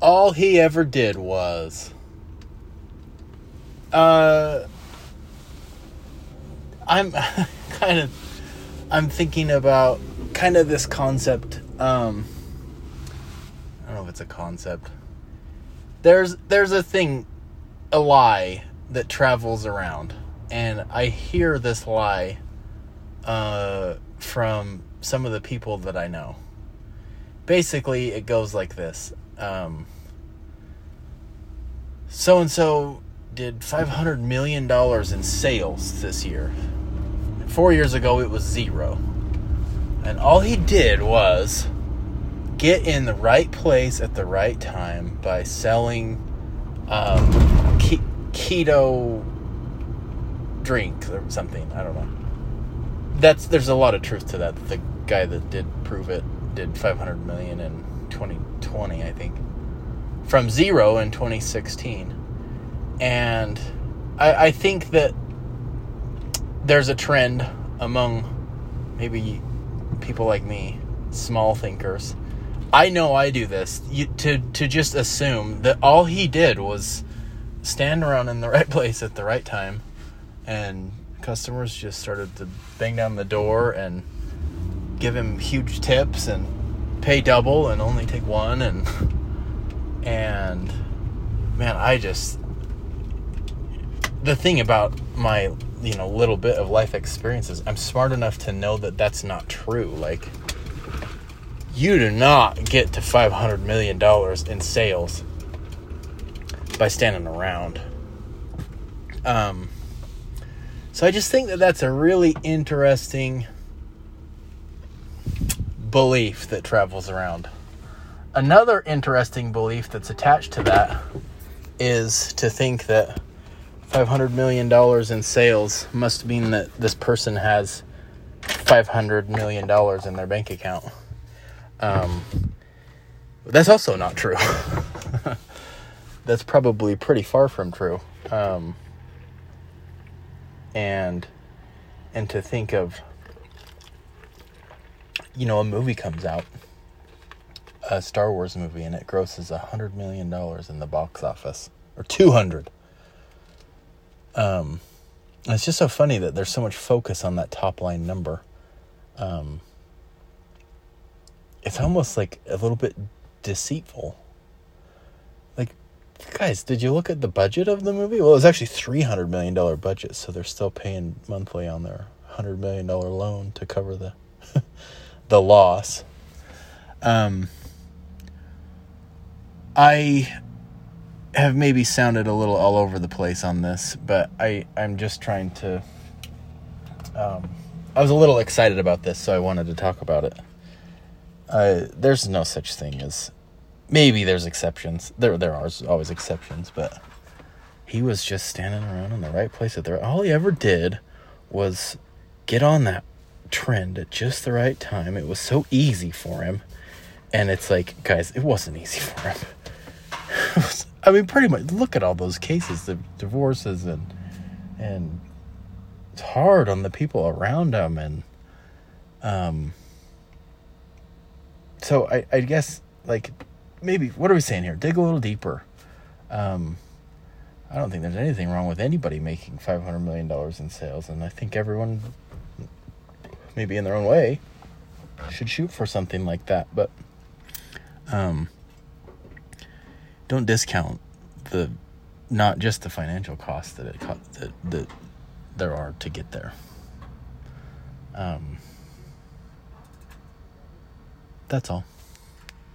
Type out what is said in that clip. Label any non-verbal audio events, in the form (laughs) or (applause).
all he ever did was uh I'm (laughs) kind of I'm thinking about kind of this concept um I don't know if it's a concept. There's there's a thing a lie that travels around and I hear this lie uh from some of the people that I know. Basically, it goes like this. Um so and so did $500 million in sales this year. Four years ago, it was zero. And all he did was get in the right place at the right time by selling um, ke- keto drink or something. I don't know. That's there's a lot of truth to that. The guy that did prove it did 500 million in 2020, I think, from zero in 2016, and I, I think that there's a trend among maybe people like me, small thinkers. I know I do this you, to to just assume that all he did was stand around in the (laughs) right place at the right time, and customers just started to bang down the door and give him huge tips and pay double and only take one and and man, I just the thing about my you know little bit of life experiences i'm smart enough to know that that's not true. Like you do not get to 500 million dollars in sales by standing around. Um so i just think that that's a really interesting belief that travels around another interesting belief that's attached to that is to think that $500 million in sales must mean that this person has $500 million in their bank account. Um, that's also not true. (laughs) that's probably pretty far from true. Um, and and to think of you know a movie comes out a Star Wars movie and it grosses a hundred million dollars in the box office or two hundred um, it's just so funny that there's so much focus on that top line number. Um, it's almost like a little bit deceitful. Like, guys, did you look at the budget of the movie? Well, it was actually three hundred million dollar budget, so they're still paying monthly on their hundred million dollar loan to cover the (laughs) the loss. Um, I have maybe sounded a little all over the place on this, but I I'm just trying to. Um, I was a little excited about this, so I wanted to talk about it. Uh, there's no such thing as maybe there's exceptions. There there are always exceptions, but he was just standing around in the right place at the right. All he ever did was get on that trend at just the right time. It was so easy for him, and it's like, guys, it wasn't easy for him. (laughs) I mean, pretty much. Look at all those cases, the divorces, and and it's hard on the people around him, and um. So I I guess like maybe what are we saying here? Dig a little deeper. Um, I don't think there's anything wrong with anybody making five hundred million dollars in sales, and I think everyone, maybe in their own way, should shoot for something like that. But um don't discount the not just the financial costs that it that, that there are to get there. Um, that's all.